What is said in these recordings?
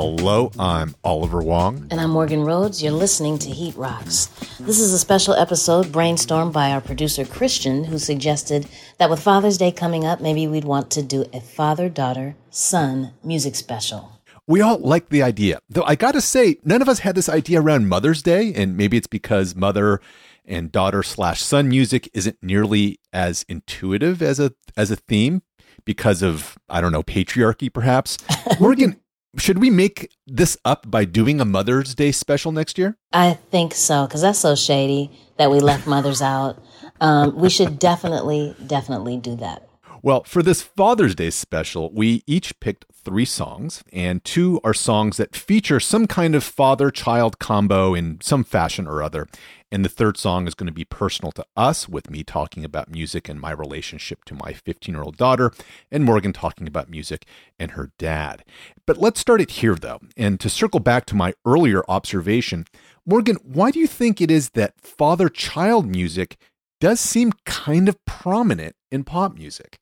Hello, I'm Oliver Wong. And I'm Morgan Rhodes. You're listening to Heat Rocks. This is a special episode brainstormed by our producer Christian, who suggested that with Father's Day coming up, maybe we'd want to do a father daughter son music special. We all like the idea, though I gotta say, none of us had this idea around Mother's Day, and maybe it's because mother and daughter slash son music isn't nearly as intuitive as a as a theme because of I don't know patriarchy, perhaps. Morgan, should we make this up by doing a Mother's Day special next year? I think so, because that's so shady that we left mothers out. Um, we should definitely, definitely do that. Well, for this Father's Day special, we each picked three songs, and two are songs that feature some kind of father child combo in some fashion or other. And the third song is going to be personal to us, with me talking about music and my relationship to my 15 year old daughter, and Morgan talking about music and her dad. But let's start it here, though. And to circle back to my earlier observation, Morgan, why do you think it is that father child music does seem kind of prominent in pop music?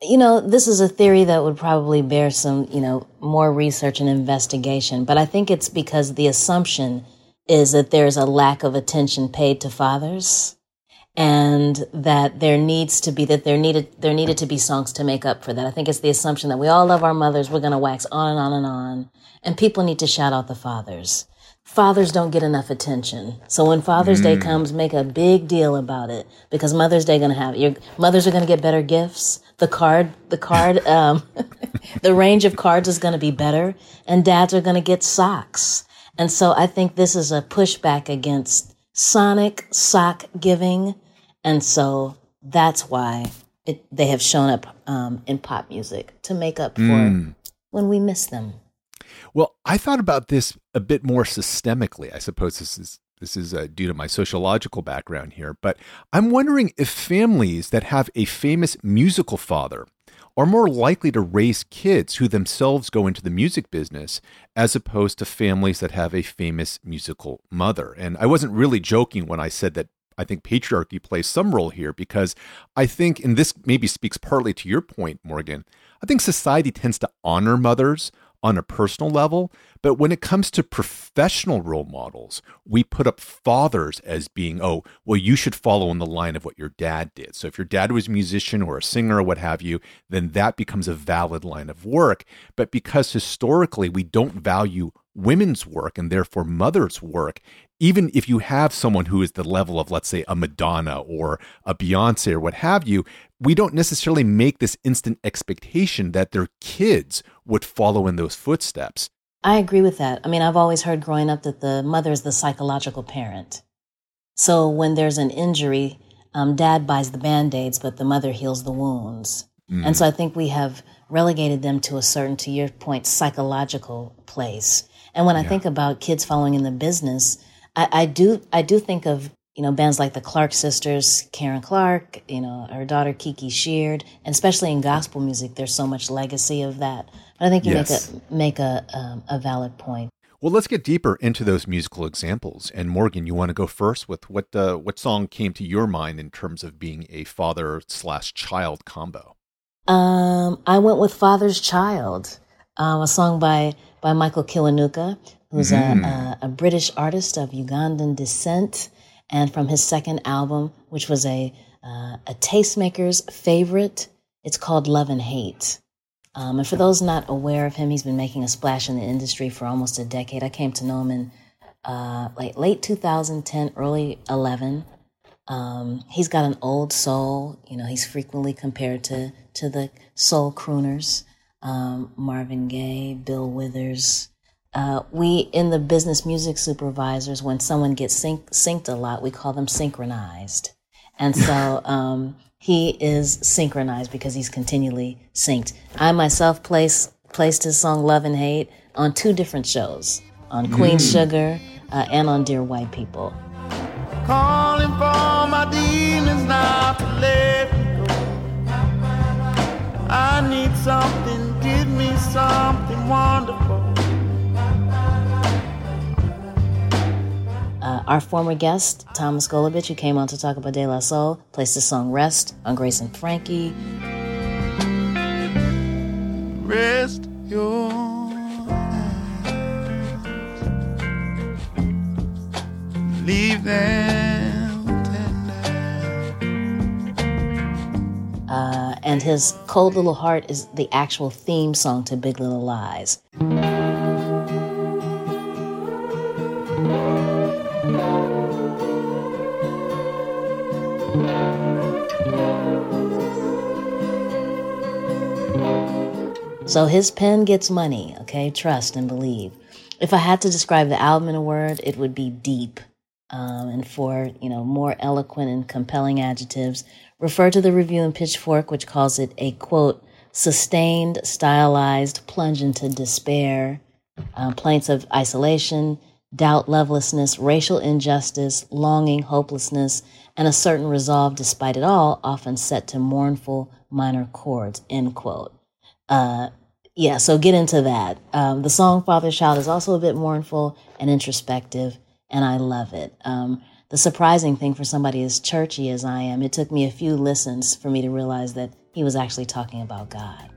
You know, this is a theory that would probably bear some, you know, more research and investigation, but I think it's because the assumption is that there's a lack of attention paid to fathers and that there needs to be that there needed there needed to be songs to make up for that. I think it's the assumption that we all love our mothers, we're going to wax on and on and on, and people need to shout out the fathers. Fathers don't get enough attention. So when Father's mm. Day comes, make a big deal about it because Mother's Day going to have your mothers are going to get better gifts. The card, the card, um, the range of cards is going to be better, and dads are going to get socks and so I think this is a pushback against sonic sock giving. And so that's why it, they have shown up um, in pop music to make up for mm. when we miss them. Well, I thought about this a bit more systemically. I suppose this is this is uh, due to my sociological background here, but I'm wondering if families that have a famous musical father are more likely to raise kids who themselves go into the music business as opposed to families that have a famous musical mother. And I wasn't really joking when I said that I think patriarchy plays some role here because I think, and this maybe speaks partly to your point, Morgan, I think society tends to honor mothers on a personal level. But when it comes to professional role models, we put up fathers as being, oh, well, you should follow in the line of what your dad did. So if your dad was a musician or a singer or what have you, then that becomes a valid line of work. But because historically we don't value women's work and therefore mothers' work, even if you have someone who is the level of, let's say, a Madonna or a Beyonce or what have you, we don't necessarily make this instant expectation that their kids would follow in those footsteps. I agree with that. I mean, I've always heard growing up that the mother is the psychological parent. So when there's an injury, um, dad buys the band aids, but the mother heals the wounds. Mm. And so I think we have relegated them to a certain, to your point, psychological place. And when I think about kids following in the business, I, I do I do think of you know bands like the Clark sisters, Karen Clark, you know her daughter Kiki Sheard, and especially in gospel music, there's so much legacy of that. But I think you yes. make a make a um, a valid point. Well, let's get deeper into those musical examples. And Morgan, you want to go first with what uh, what song came to your mind in terms of being a father slash child combo? Um, I went with Father's Child, um, a song by by Michael Kiwanuka, who's mm-hmm. a, a, a, British artist of Ugandan descent. And from his second album, which was a, uh, a tastemaker's favorite, it's called Love and Hate. Um, and for those not aware of him, he's been making a splash in the industry for almost a decade. I came to know him in uh, like late 2010, early 11. Um, he's got an old soul. You know, he's frequently compared to to the soul crooners um, Marvin Gaye, Bill Withers. Uh, we, in the business music supervisors, when someone gets sync- synced a lot, we call them synchronized. And so um, he is synchronized because he's continually synced. I myself place, placed his song Love and Hate on two different shows on Queen mm. Sugar uh, and on Dear White People. Calling for my demons not to let me go. I need something give me something wonderful. Our former guest, Thomas Golubic, who came on to talk about De La Soul, placed the song Rest on Grace and Frankie. Rest your eyes. Leave them tender. Uh, and his Cold Little Heart is the actual theme song to Big Little Lies. So his pen gets money, okay? Trust and believe. If I had to describe the album in a word, it would be deep. Um, and for, you know, more eloquent and compelling adjectives, refer to the review in Pitchfork, which calls it a quote, sustained, stylized plunge into despair, uh, plaints of isolation, doubt, lovelessness, racial injustice, longing, hopelessness, and a certain resolve despite it all, often set to mournful minor chords, end quote. Uh, yeah, so get into that. Um, the song Father Child is also a bit mournful and introspective, and I love it. Um, the surprising thing for somebody as churchy as I am, it took me a few listens for me to realize that he was actually talking about God.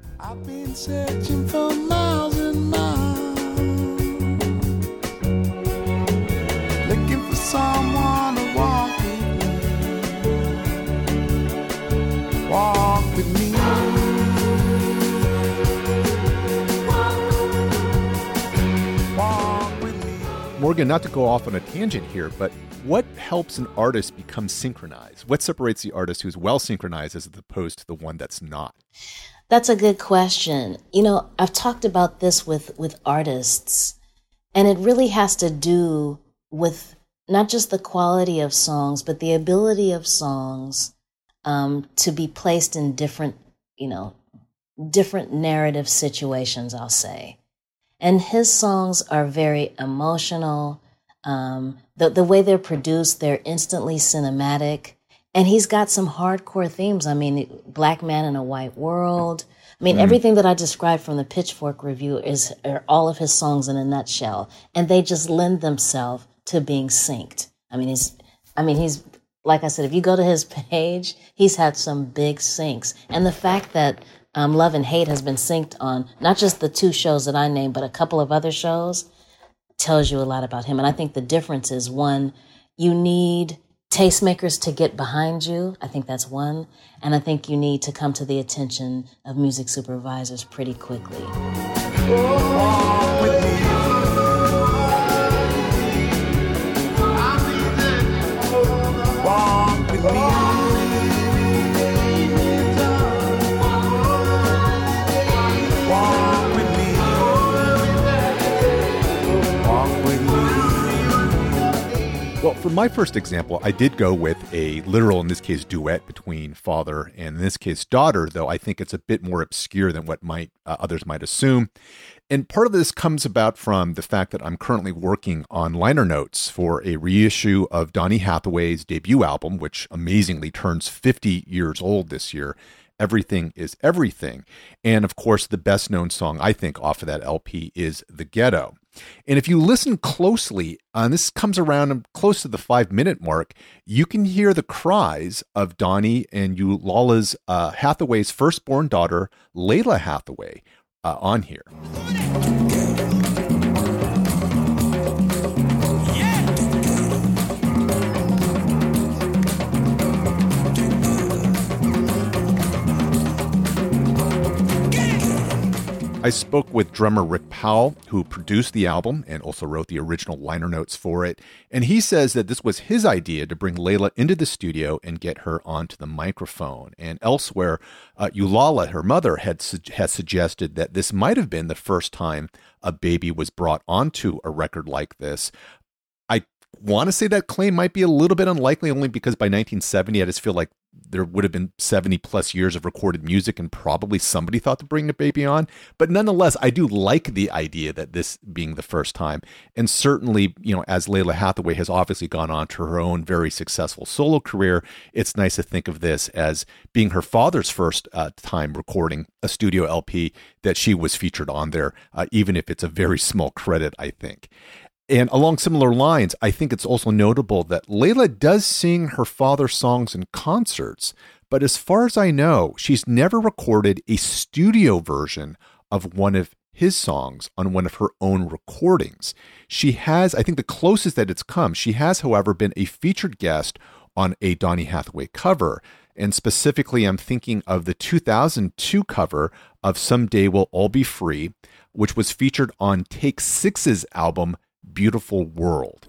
Morgan, not to go off on a tangent here, but what helps an artist become synchronized? What separates the artist who's well synchronized as opposed to the one that's not? That's a good question. You know, I've talked about this with with artists, and it really has to do with not just the quality of songs, but the ability of songs um, to be placed in different, you know, different narrative situations. I'll say. And his songs are very emotional. Um, the, the way they're produced, they're instantly cinematic. And he's got some hardcore themes. I mean, Black Man in a White World. I mean, mm. everything that I described from the Pitchfork review is are all of his songs in a nutshell. And they just lend themselves to being synced. I mean, he's, I mean, he's, like I said, if you go to his page, he's had some big syncs. And the fact that um, Love and Hate has been synced on not just the two shows that I named, but a couple of other shows, tells you a lot about him. And I think the difference is one, you need tastemakers to get behind you. I think that's one. And I think you need to come to the attention of music supervisors pretty quickly. With me. For my first example, I did go with a literal, in this case, duet between father and in this case, daughter, though I think it's a bit more obscure than what might uh, others might assume. And part of this comes about from the fact that I'm currently working on liner notes for a reissue of Donny Hathaway's debut album, which amazingly turns 50 years old this year. Everything is Everything. And of course, the best known song, I think, off of that LP is The Ghetto. And if you listen closely, uh, and this comes around close to the five minute mark, you can hear the cries of Donny and Eulaulah's uh, Hathaway's firstborn daughter, Lalah Hathaway, uh, on here. I spoke with drummer Rick Powell, who produced the album and also wrote the original liner notes for it. And he says that this was his idea to bring Lalah into the studio and get her onto the microphone. And elsewhere, uh, Eulaulah, her mother, had, su- had suggested that this might have been the first time a baby was brought onto a record like this. Want to say that claim might be a little bit unlikely only because by 1970, I just feel like there would have been 70 plus years of recorded music and probably somebody thought to bring the baby on. But nonetheless i do like the idea that this being the first time. And certainly you know as lalah hathaway has obviously gone on to her own very successful solo career it's nice to think of this as being her father's first uh, time recording a studio lp that she was featured on there uh, even if it's a very small credit i think and along similar lines, I think it's also notable that Lalah does sing her father's songs in concerts, but as far as I know, she's never recorded a studio version of one of his songs on one of her own recordings. She has, I think, the closest that it's come. She has, however, been a featured guest on a Donny Hathaway cover. And specifically, I'm thinking of the 2002 cover of Someday We'll All Be Free, which was featured on Take Six's album, Beautiful World.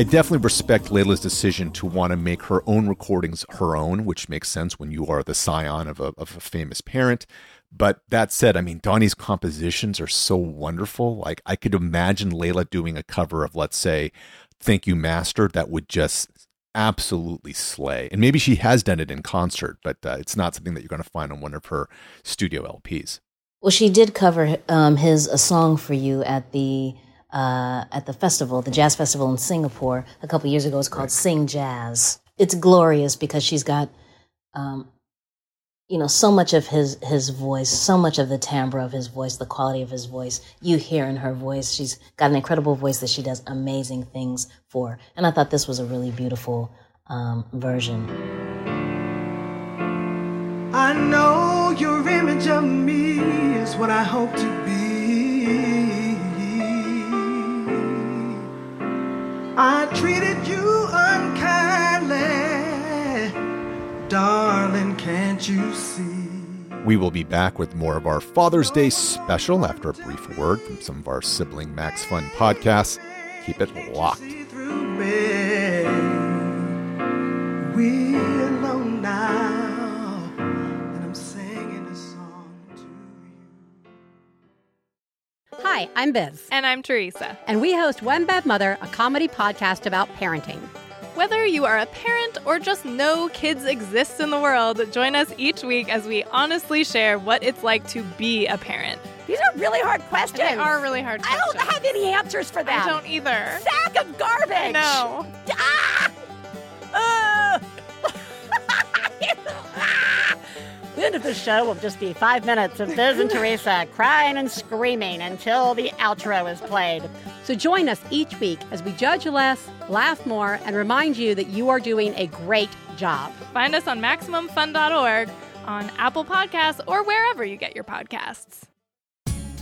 I definitely respect Lalah's decision to want to make her own recordings her own, which makes sense when you are the scion of a, of a famous parent. But that said, I mean, Donny's compositions are so wonderful. Like, I could imagine Lalah doing a cover of, let's say, Thank You Master, that would just absolutely slay. And maybe she has done it in concert, but uh, it's not something that you're going to find on one of her studio LPs. Well, she did cover um, his "A Song for You" at the uh, at the festival, the jazz festival in Singapore a couple years ago. It's called Sing Jazz. It's glorious because she's got, um, you know, so much of his his voice, so much of the timbre of his voice, the quality of his voice. You hear in her voice. She's got an incredible voice that she does amazing things for. And I thought this was a really beautiful um, version. I know your image of me is what I hope to be. I treated you unkindly, darling, can't you see? We will be back with more of our Father's Day special after a brief word from some of our sibling Max Fun podcasts. Keep it locked. Hi, I'm Biz, And I'm Teresa. and we host One Bad Mother, a comedy podcast about parenting. Whether you are a parent or just know kids exist in the world, join us each week as we honestly share what it's like to be a parent. These are really hard questions. They are really hard questions. I don't have any answers for that. I don't either. Sack of garbage. I end of the show will just be five minutes of Biz and Teresa crying and screaming until the outro is played. So join us each week as we judge less, laugh more, and remind you that you are doing a great job. Find us on MaximumFun.org, on Apple Podcasts, or wherever you get your podcasts.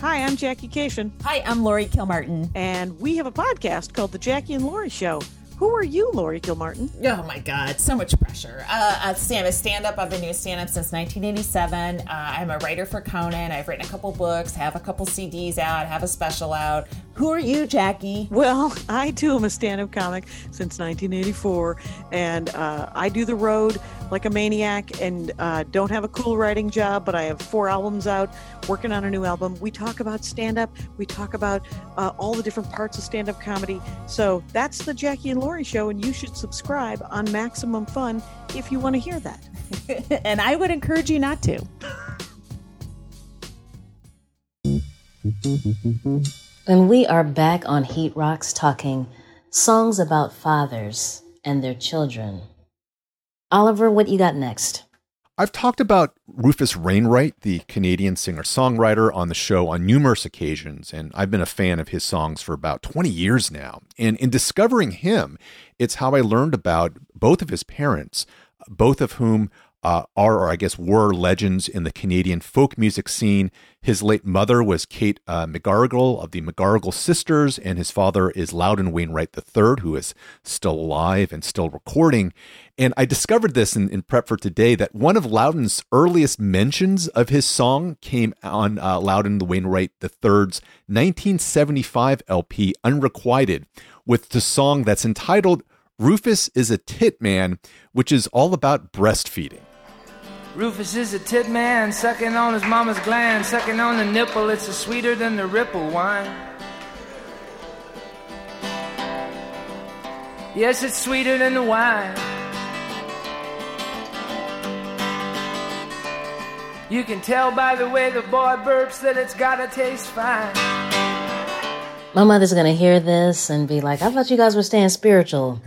Hi, I'm Jackie Kashian, Hi, I'm Lori Kilmartin. and we have a podcast called The Jackie and Lori Show. Who are you, Lori Kilmartin? Oh my God, so much pressure. Uh, uh, stand, a stand up. I've been doing stand up since 1987. Uh, I'm a writer for Conan. I've written a couple books, have a couple CDs out, have a special out. Who are you, Jackie? Well, I too am a stand up comic since 1984, and uh, I do the road like a maniac and uh, don't have a cool writing job, but I have four albums out, working on a new album. We talk about stand up, we talk about uh, all the different parts of stand up comedy. So that's the Jackie and Lori Show, and you should subscribe on Maximum Fun if you want to hear that. and I would encourage you not to. And we are back on Heat Rocks talking songs about fathers and their children. Oliver, what you got next? I've talked about Rufus Wainwright, the Canadian singer songwriter, on the show on numerous occasions, and I've been a fan of his songs for about 20 years now. And in discovering him, it's how I learned about both of his parents, both of whom uh, are, or I guess were, legends in the Canadian folk music scene. His late mother was Kate uh, of the McGarrigle Sisters, and his father is Loudon Wainwright III, who is still alive and still recording. And I discovered this in, in prep for today that one of Loudon's earliest mentions of his song came on uh, Loudon the Wainwright III's 1975 LP, Unrequited, with the song that's entitled Rufus is a Tit Man, which is all about breastfeeding. Rufus is a tit man, sucking on his mama's gland, sucking on the nipple. It's a sweeter than the ripple wine. Yes, it's sweeter than the wine. You can tell by the way the boy burps that it's gotta taste fine. My mother's gonna hear this and be like, I thought you guys were staying spiritual.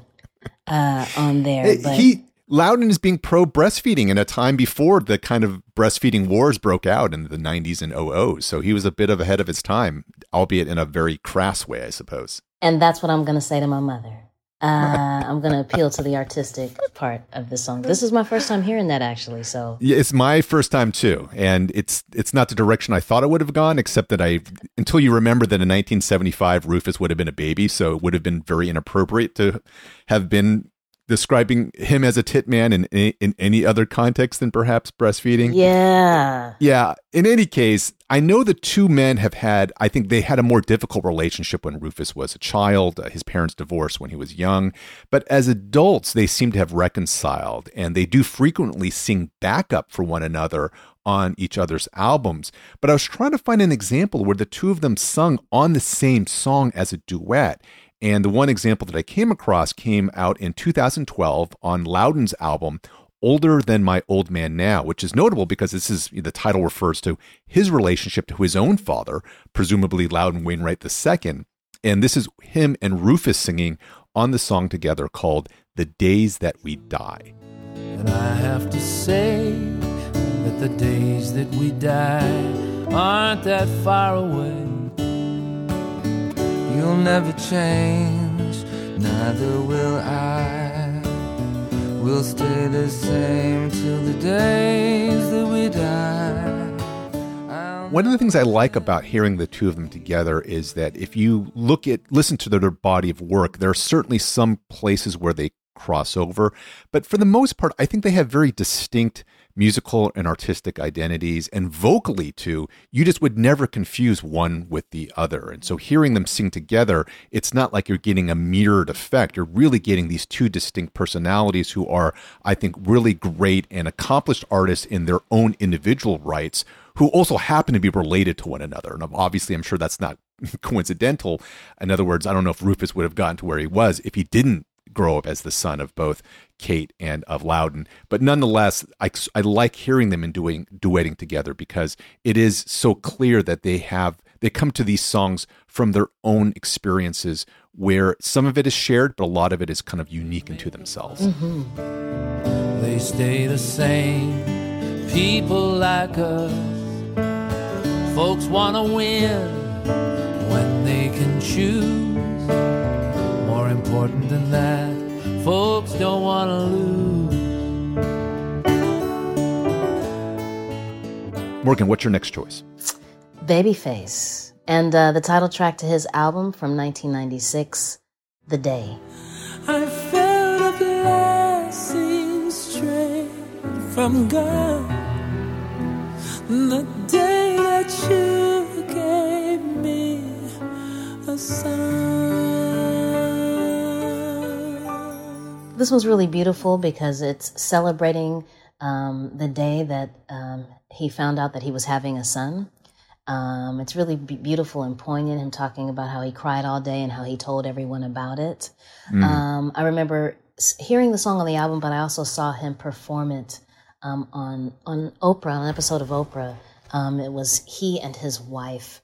uh, on there. Hey, but he Loudon is being pro breastfeeding in a time before the kind of breastfeeding wars broke out in the 90s and 00s. So he was a bit of ahead of his time, albeit in a very crass way, I suppose. and that's what I'm going to say to my mother. Uh, I'm going to appeal to the artistic part of the song. This is my first time hearing that, actually. So Yeah, it's my first time too, and it's it's not the direction I thought it would have gone. Except that I, until you remember that in 1975 Rufus would have been a baby, so it would have been very inappropriate to have been describing him as a tit man in in any other context than perhaps breastfeeding. yeah, Yeah. In any case, I know the two men have had, I think they had a more difficult relationship when Rufus was a child. Uh, his parents divorced when he was young. But as adults, they seem to have reconciled and they do frequently sing backup for one another on each other's albums. But I was trying to find an example where the two of them sung on the same song as a duet. And the one example that I came across came out in 2012 on Loudon's album, Older Than My Old Man Now, which is notable because this is the title refers to his relationship to his own father, presumably Loudon Wainwright II. And this is him and Rufus singing on the song together called The Days That We Die. And I have to say that the days that we die aren't that far away. You'll never change, neither will I. We'll stay the same till the days that we die. One of the things I like about hearing the two of them together is that if you look at listen to their body of work, there are certainly some places where they cross over, but for the most part, I think they have very distinct musical and artistic identities and vocally too you just would never confuse one with the other and so hearing them sing together it's not like you're getting a mirrored effect you're really getting these two distinct personalities who are i think really great and accomplished artists in their own individual rights who also happen to be related to one another. And obviously, I'm sure that's not coincidental. In other words, I don't know if Rufus would have gotten to where he was if he didn't grow up as the son of both Kate and of Loudon. But nonetheless, I, I like hearing them and doing duetting together because it is so clear that they have they come to these songs from their own experiences where some of it is shared, but a lot of it is kind of unique into themselves. They stay the same. People like us. Folks want to win when they can choose. More important than that, folks don't want to lose. Morgan, what's your next choice? Babyface, and uh, the title track to his album from 1996, "The Day." I felt a blessing straight from God. The day that you gave me a son. This one's really beautiful because it's celebrating um, the day that um, he found out that he was having a son. Um, it's really be- beautiful and poignant. Him talking about how he cried all day and how he told everyone about it. Um, I remember hearing the song on the album, but I also saw him perform it um, on on Oprah, on an episode of Oprah. Um, it was he and his wife,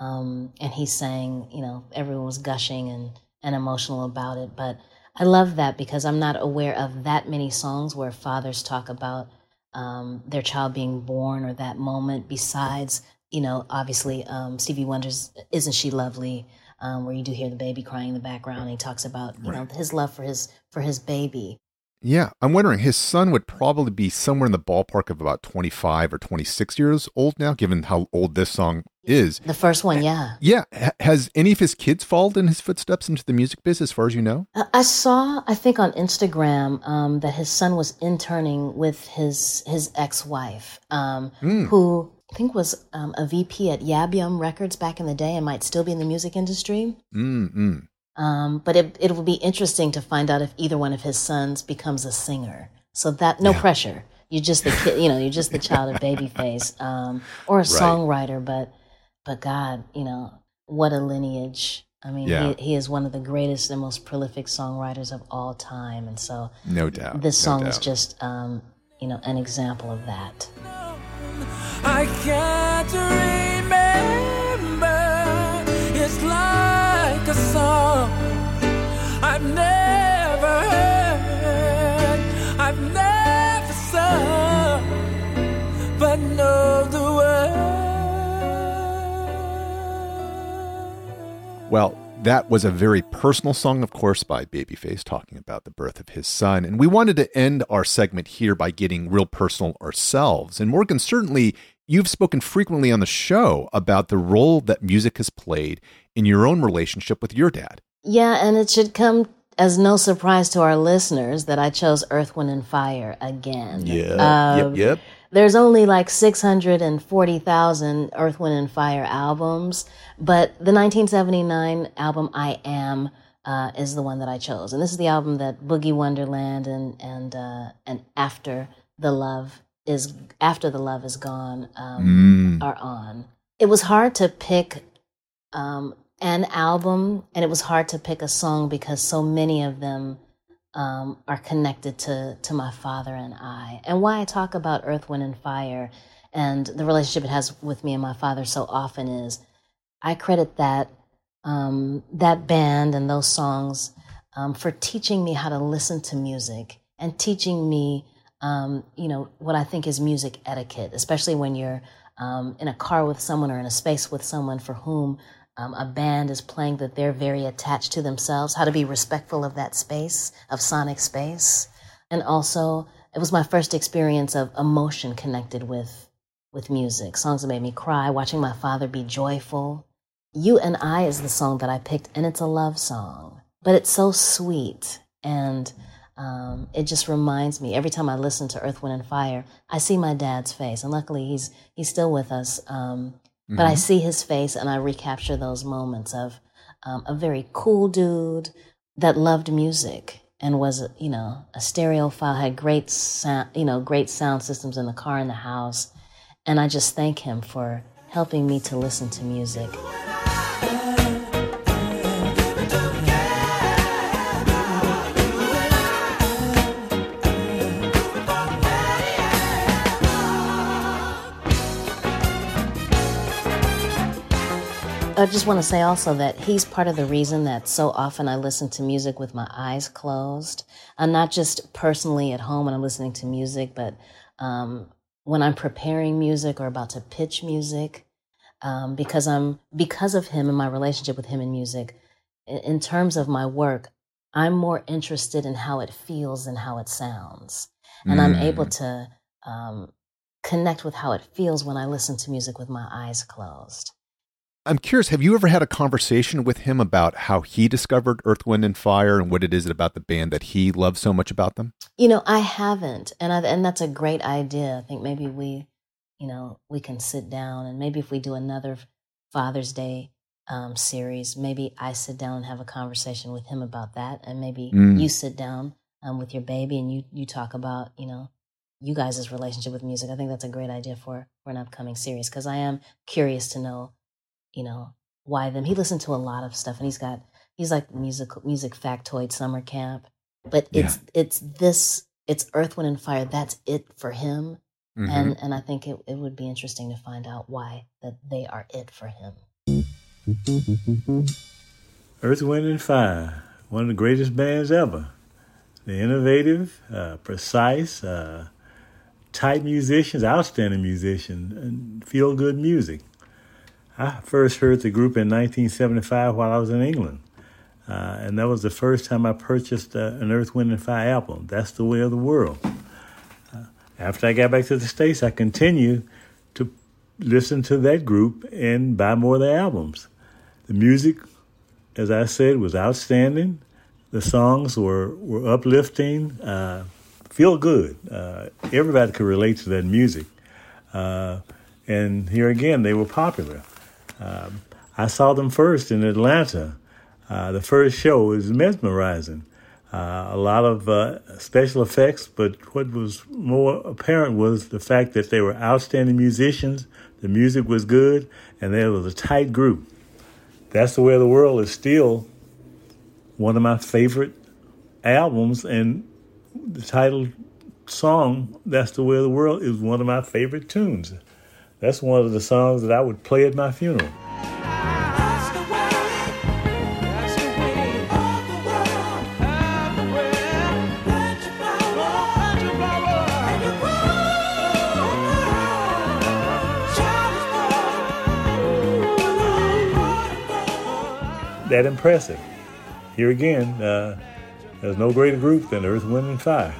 um, and he sang. You know, everyone was gushing and and emotional about it. But I love that because I'm not aware of that many songs where fathers talk about um, their child being born or that moment. Besides, you know, obviously um, Stevie Wonder's "Isn't She Lovely," um, where you do hear the baby crying in the background. And he talks about you know his love for his for his baby. Yeah, I'm wondering his son would probably be somewhere in the ballpark of about 25 or 26 years old now, given how old this song is. The first one, yeah. Yeah, has any of his kids followed in his footsteps into the music biz, as far as you know? Uh, I saw, I think, on Instagram um, that his son was interning with his his ex wife, um, who I think was um, a VP at Yab Yum Records back in the day and might still be in the music industry. Mm-mm. Um, but it it will be interesting to find out if either one of his sons becomes a singer. So that no pressure. You're just the kid, you know. You're just the child of Babyface, um, or a songwriter. But but God, you know what a lineage. I mean, Yeah. he, he is one of the greatest and most prolific songwriters of all time, and so No doubt. this no song is just um, you know an example of that. I can't remember. It's like a song I've never heard well, that was a very personal song, of course, by Babyface talking about the birth of his son. And we wanted to end our segment here by getting real personal ourselves. And Morgan, certainly you've spoken frequently on the show about the role that music has played in your own relationship with your dad. Yeah, and it should come as no surprise to our listeners that I chose Earth, Wind, and Fire again. Yeah. Um, yep. Yep. There's only like 640,000 Earth, Wind, and Fire albums, but the 1979 album I Am uh, is the one that I chose. And this is the album that Boogie Wonderland and, and, uh, and After the Love is After the Love is Gone um, Mm. are on. It was hard to pick um, an album, and it was hard to pick a song because so many of them um, are connected to to my father and I. And why I talk about Earth, Wind, and Fire and the relationship it has with me and my father so often is I credit that um, that band and those songs um, for teaching me how to listen to music and teaching me, um, you know, what I think is music etiquette, especially when you're um, in a car with someone or in a space with someone for whom um, a band is playing that they're very attached to themselves, how to be respectful of that space, of sonic space. And also, it was my first experience of emotion connected with, with music. Songs that made me cry, watching my father be joyful. You and I is the song that I picked, and it's a love song, but it's so sweet. And um, it just reminds me every time I listen to Earth, Wind, and Fire, I see my dad's face. And luckily, he's, he's still with us. Um, but I see his face and I recapture those moments of um, a very cool dude that loved music and was, you know, a stereophile, had great sound, you know, great sound systems in the car in the house. And I just thank him for helping me to listen to music. I just want to say also that he's part of the reason that so often I listen to music with my eyes closed. I'm not just personally at home when I'm listening to music, but um, when I'm preparing music or about to pitch music. Um, because I'm because of him and my relationship with him in music, in, in terms of my work, I'm more interested in how it feels than how it sounds, and I'm able to um, connect with how it feels when I listen to music with my eyes closed. I'm curious, have you ever had a conversation with him about how he discovered Earth, Wind, and Fire and what it is about the band that he loves so much about them? You know, I haven't, and I, and that's a great idea. I think maybe we, you know, we can sit down and maybe if we do another Father's Day um, series, maybe I sit down and have a conversation with him about that, and maybe Mm. you sit down um, with your baby and you you talk about you know you guys' relationship with music. I think that's a great idea for for an upcoming series because I am curious to know, you know, why them. He listened to a lot of stuff, and he's got he's like music music factoid summer camp, but it's it's this it's Earth Wind and Fire. That's it for him, Mhm. and and I think it it would be interesting to find out why that they are it for him. Earth, Wind, and Fire, one of the greatest bands ever. They're innovative, uh, precise, uh, tight musicians, outstanding musicians, and feel good music. I first heard the group in 1975 while I was in England. Uh, and that was the first time I purchased uh, an Earth, Wind, and Fire album. That's the way of the world. Uh, after I got back to the States, I continued to listen to that group and buy more of their albums. The music, as I said, was outstanding. The songs were, were uplifting, uh, feel good. Uh, everybody could relate to that music. Uh, and here again, they were popular. Um, I saw them first in Atlanta. Uh, the first show was mesmerizing. Uh, a lot of uh, special effects, but what was more apparent was the fact that they were outstanding musicians, the music was good, and they was a tight group. That's the Way of the World is still one of my favorite albums, and the title song, That's the Way of the World, is one of my favorite tunes. That's one of the songs that I would play at my funeral. that impressive. Here again, uh, there's no greater group than Earth, Wind, and Fire.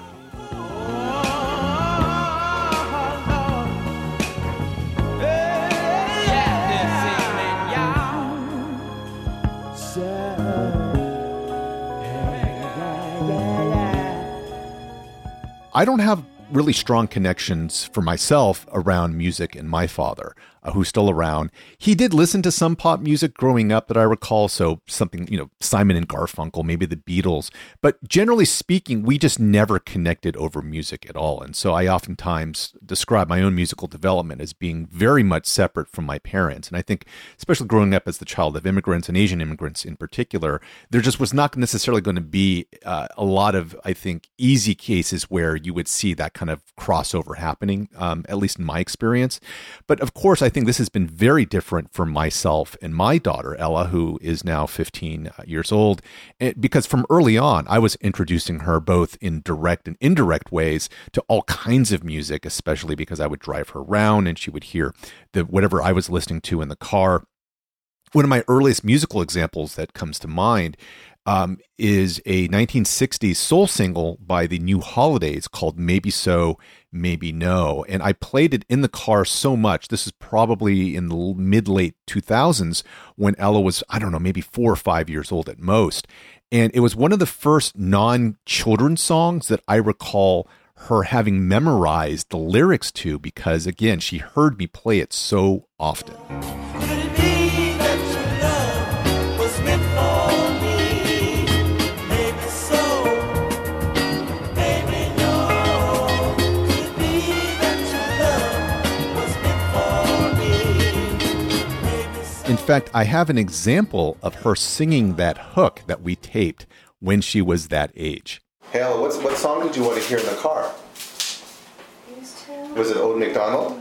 I don't have really strong connections for myself around music and my father, uh, who's still around. He did listen to some pop music growing up that I recall, so something, you know, Simon and Garfunkel, maybe the Beatles. But generally speaking, we just never connected over music at all. And so I oftentimes describe my own musical development as being very much separate from my parents. And I think, especially growing up as the child of immigrants and Asian immigrants in particular, there just was not necessarily going to be uh, a lot of, I think, easy cases where you would see that kind of crossover happening, um, at least in my experience. But of course, I think this has been very different for myself and my daughter, Ella, who is now 15 uh, years old, and because from early on, I was introducing her both in direct and indirect ways to all kinds of music, especially because I would drive her around and she would hear the whatever I was listening to in the car. One of my earliest musical examples that comes to mind um, is a 1960s soul single by the New Holidays called Maybe So, Maybe No. And I played it in the car so much. This is probably in the mid late 2000s when Ella was, I don't know, maybe four or five years old at most. And it was one of the first non children songs that I recall her having memorized the lyrics to because, again, she heard me play it so often. Fact, I have an example of her singing that hook that we taped when she was that age. Hey, Ella, what's, what song did you want to hear in the car? Was it Old McDonald?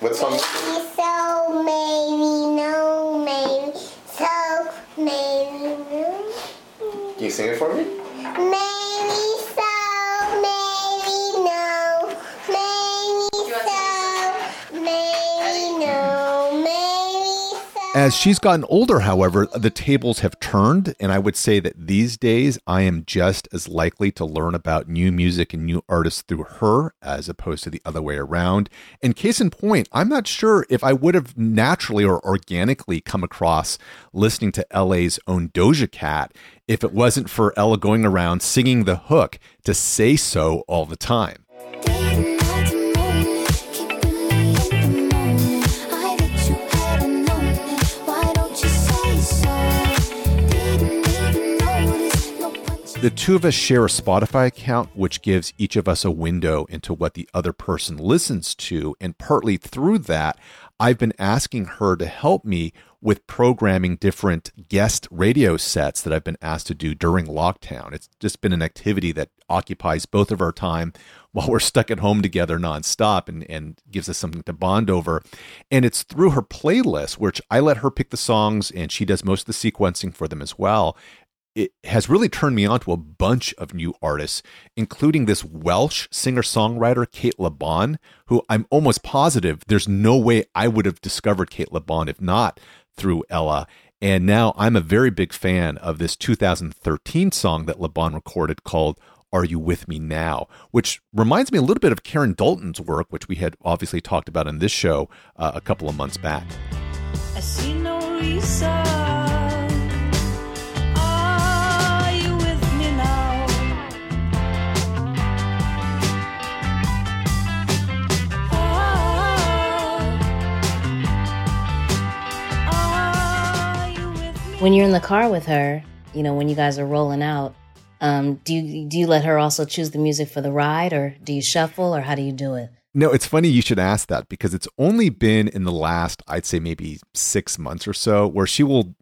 What song? Maybe so, maybe no, maybe so, maybe no. Can you sing it for me? Maybe As she's gotten older, however, the tables have turned, and I would say that these days I am just as likely to learn about new music and new artists through her as opposed to the other way around. And case in point, I'm not sure if I would have naturally or organically come across listening to LA's own Doja Cat if it wasn't for Ella going around singing the hook to say so all the time. The two of us share a Spotify account, which gives each of us a window into what the other person listens to. And partly through that, I've been asking her to help me with programming different guest radio sets that I've been asked to do during lockdown. It's just been an activity that occupies both of our time while we're stuck at home together nonstop and, and gives us something to bond over. And it's through her playlist, which I let her pick the songs and she does most of the sequencing for them as well it has really turned me on to a bunch of new artists, including this Welsh singer songwriter, Cate Le Bon, who I'm almost positive there's no way I would have discovered Cate Le Bon if not through Ella. And now I'm a very big fan of this 2013 song that Le Bon recorded called Are You With Me Now, which reminds me a little bit of Karen Dalton's work, which we had obviously talked about in this show uh, a couple of months back. When you're in the car with her, you know, when you guys are rolling out, um, do you do you let her also choose the music for the ride, or do you shuffle, or how do you do it? No, it's funny you should ask that because it's only been in the last, I'd say maybe six months or so, where she will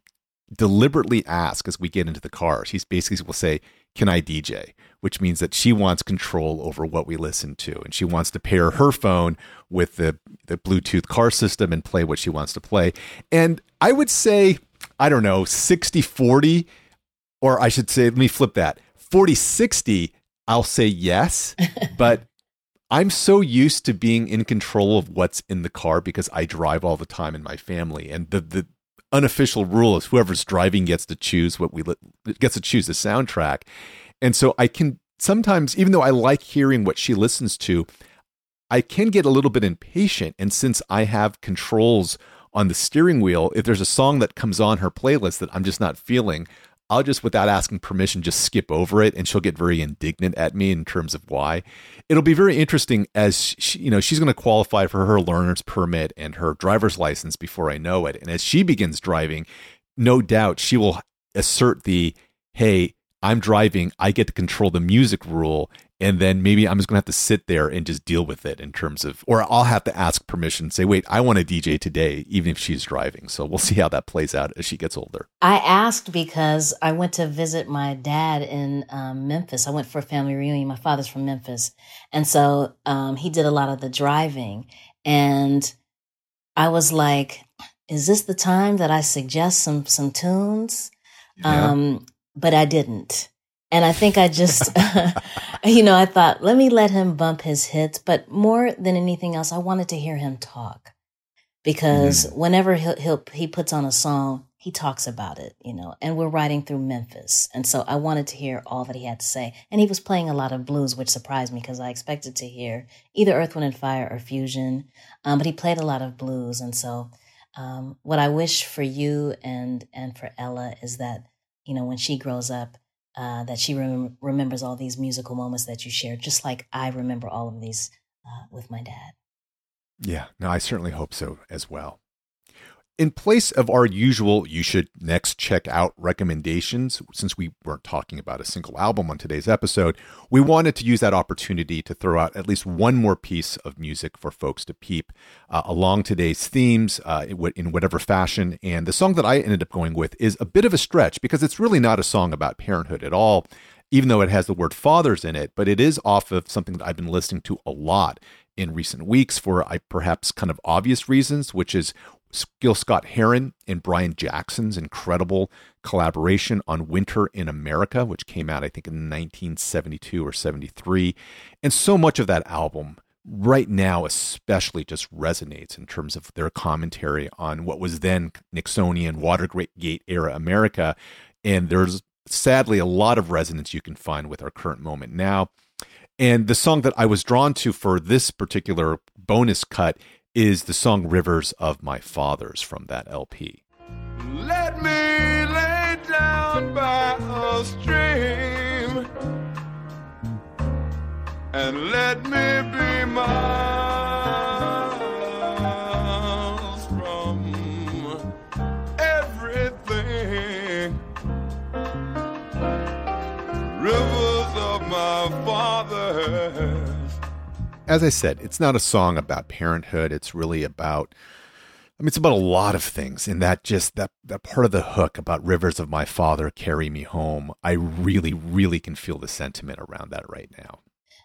deliberately ask as we get into the car. She's basically will say, Can I DJ? Which means that she wants control over what we listen to. And she wants to pair her phone with the, the Bluetooth car system and play what she wants to play. And I would say, I don't know, 60 40, or I should say, let me flip that 40 60. I'll say yes, but I'm so used to being in control of what's in the car because I drive all the time in my family. And the, the unofficial rule is whoever's driving gets to choose what we li- gets to choose the soundtrack. And so I can sometimes, even though I like hearing what she listens to, I can get a little bit impatient. And since I have controls on the steering wheel, if there's a song that comes on her playlist that I'm just not feeling, I'll just, without asking permission, just skip over it, and she'll get very indignant at me in terms of why. It'll be very interesting as she, you know she's going to qualify for her learner's permit and her driver's license before I know it, and as she begins driving, no doubt she will assert the "Hey, I'm driving, I get to control the music rule." And then maybe I'm just gonna have to sit there and just deal with it in terms of, or I'll have to ask permission, say, wait, I want to DJ today, even if she's driving. So we'll see how that plays out as she gets older. I asked because I went to visit my dad in um, Memphis. I went for a family reunion. My father's from Memphis. And so um, he did a lot of the driving. And I was like, is this the time that I suggest some, some tunes? Yeah. Um, but I didn't. And I think I just, you know, I thought, let me let him bump his hits. But more than anything else, I wanted to hear him talk because whenever he'll, he'll, he puts on a song, he talks about it, you know, and we're riding through Memphis. And so I wanted to hear all that he had to say. And he was playing a lot of blues, which surprised me because I expected to hear either Earth, Wind, and Fire or Fusion. Um, but he played a lot of blues. And so um, what I wish for you and, and for Ella is that, you know, when she grows up, uh, that she rem- remembers all these musical moments that you shared, just like I remember all of these uh, with my dad. Yeah, no, I certainly hope so as well. In place of our usual, you should next check out recommendations, since we weren't talking about a single album on today's episode, we wanted to use that opportunity to throw out at least one more piece of music for folks to peep uh, along today's themes uh, in whatever fashion. And the song that I ended up going with is a bit of a stretch because it's really not a song about parenthood at all even though it has the word fathers in it, but it is off of something that I've been listening to a lot in recent weeks for I perhaps kind of obvious reasons, which is Gil Scott Heron and Brian Jackson's incredible collaboration on Winter in America, which came out I think in 1972 or 73. And so much of that album right now especially just resonates in terms of their commentary on what was then Nixonian Watergate era America and there's sadly a lot of resonance you can find with our current moment now. And the song that I was drawn to for this particular bonus cut is the song Rivers of My Fathers from that LP. Let me lay down by a stream and let me be miles As I said, it's not a song about parenthood. It's really about I mean, it's about a lot of things, and that just that that part of the hook about rivers of my father carry me home. I really, really can feel the sentiment around that right now.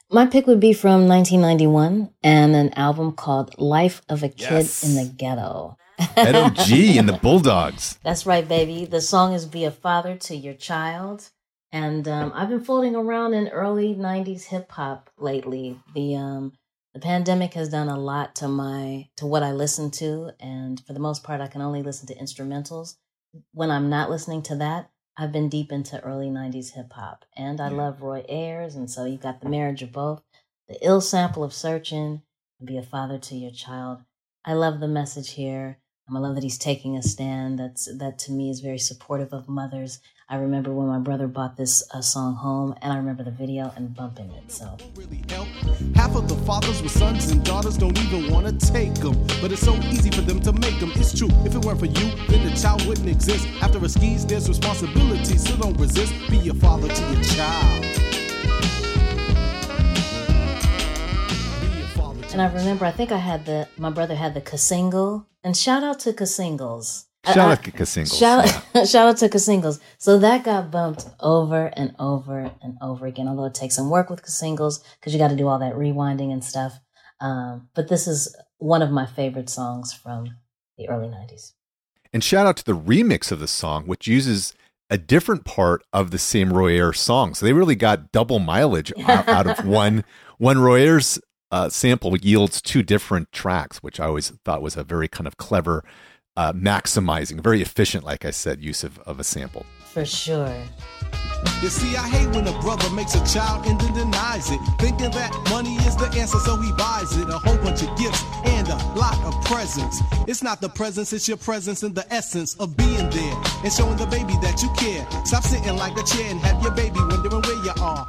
My pick would be from 1991 and an album called Life of a Kid Yes. in the Ghetto. O.G. and the Bulldogs. That's right, baby. The song is Be a Father to Your Child. And um, I've been floating around in early 90s hip hop lately. The um, the pandemic has done a lot to my to what I listen to and for the most part I can only listen to instrumentals. When I'm not listening to that, I've been deep into early 90s hip hop and I love Roy Ayers and so you got the marriage of both. The ill sample of searching and be a father to your child. I love the message here. Um, I love that he's taking a stand. That's that to me is very supportive of mothers. I remember when my brother bought this uh, song home, and I remember the video and bumping it. So Half of the fathers with sons and daughters don't even want to take them. But it's so easy for them to make them. It's true. If it weren't for you, then the child wouldn't exist. After a skis, there's responsibility, so don't resist. Be a father to your child. And I remember, I think I had the, my brother had the cassingle. And shout out to cassingles. Shout out to cassingles, Shout, shout out to cassingles. So that got bumped over and over and over again, although it takes some work with cassingles because you got to do all that rewinding and stuff. Um, but this is one of my favorite songs from the early 90s. And shout out to the remix of the song, which uses a different part of the same Roy Ayers song. So they really got double mileage out, out of one one Roy Ayers uh, sample yields two different tracks, which I always thought was a very kind of clever uh, maximizing, very efficient, like I said, use of, of a sample. For sure. You see, I hate when a brother makes a child and then denies it, thinking that money is the answer, so he buys it. A whole bunch of gifts and a lot of presents. It's not the presence, it's your presence and the essence of being there and showing the baby that you care. Stop sitting like a chair and have your baby wondering where you are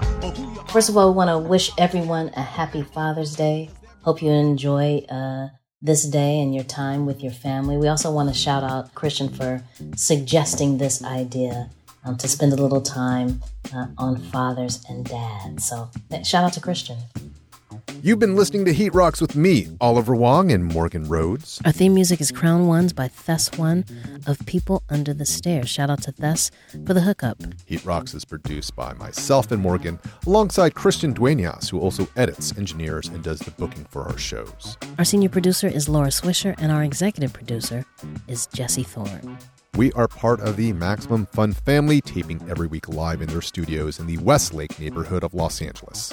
First of all, we want to wish everyone a happy Father's Day. Hope you enjoy uh, this day and your time with your family. We also want to shout out Christian for suggesting this idea um, to spend a little time uh, on fathers and dads. So, shout out to Christian. You've been listening to Heat Rocks with me, Oliver Wang and Morgan Rhodes. Our theme music is Crown Ones by Thes One of People Under the Stairs. Shout out to Thes for the hookup. Heat Rocks is produced by myself and Morgan, alongside Christian Duenas, who also edits, engineers, and does the booking for our shows. Our senior producer is Laura Swisher, and our executive producer is Jesse Thorne. We are part of the Maximum Fun family, taping every week live in their studios in the Westlake neighborhood of Los Angeles.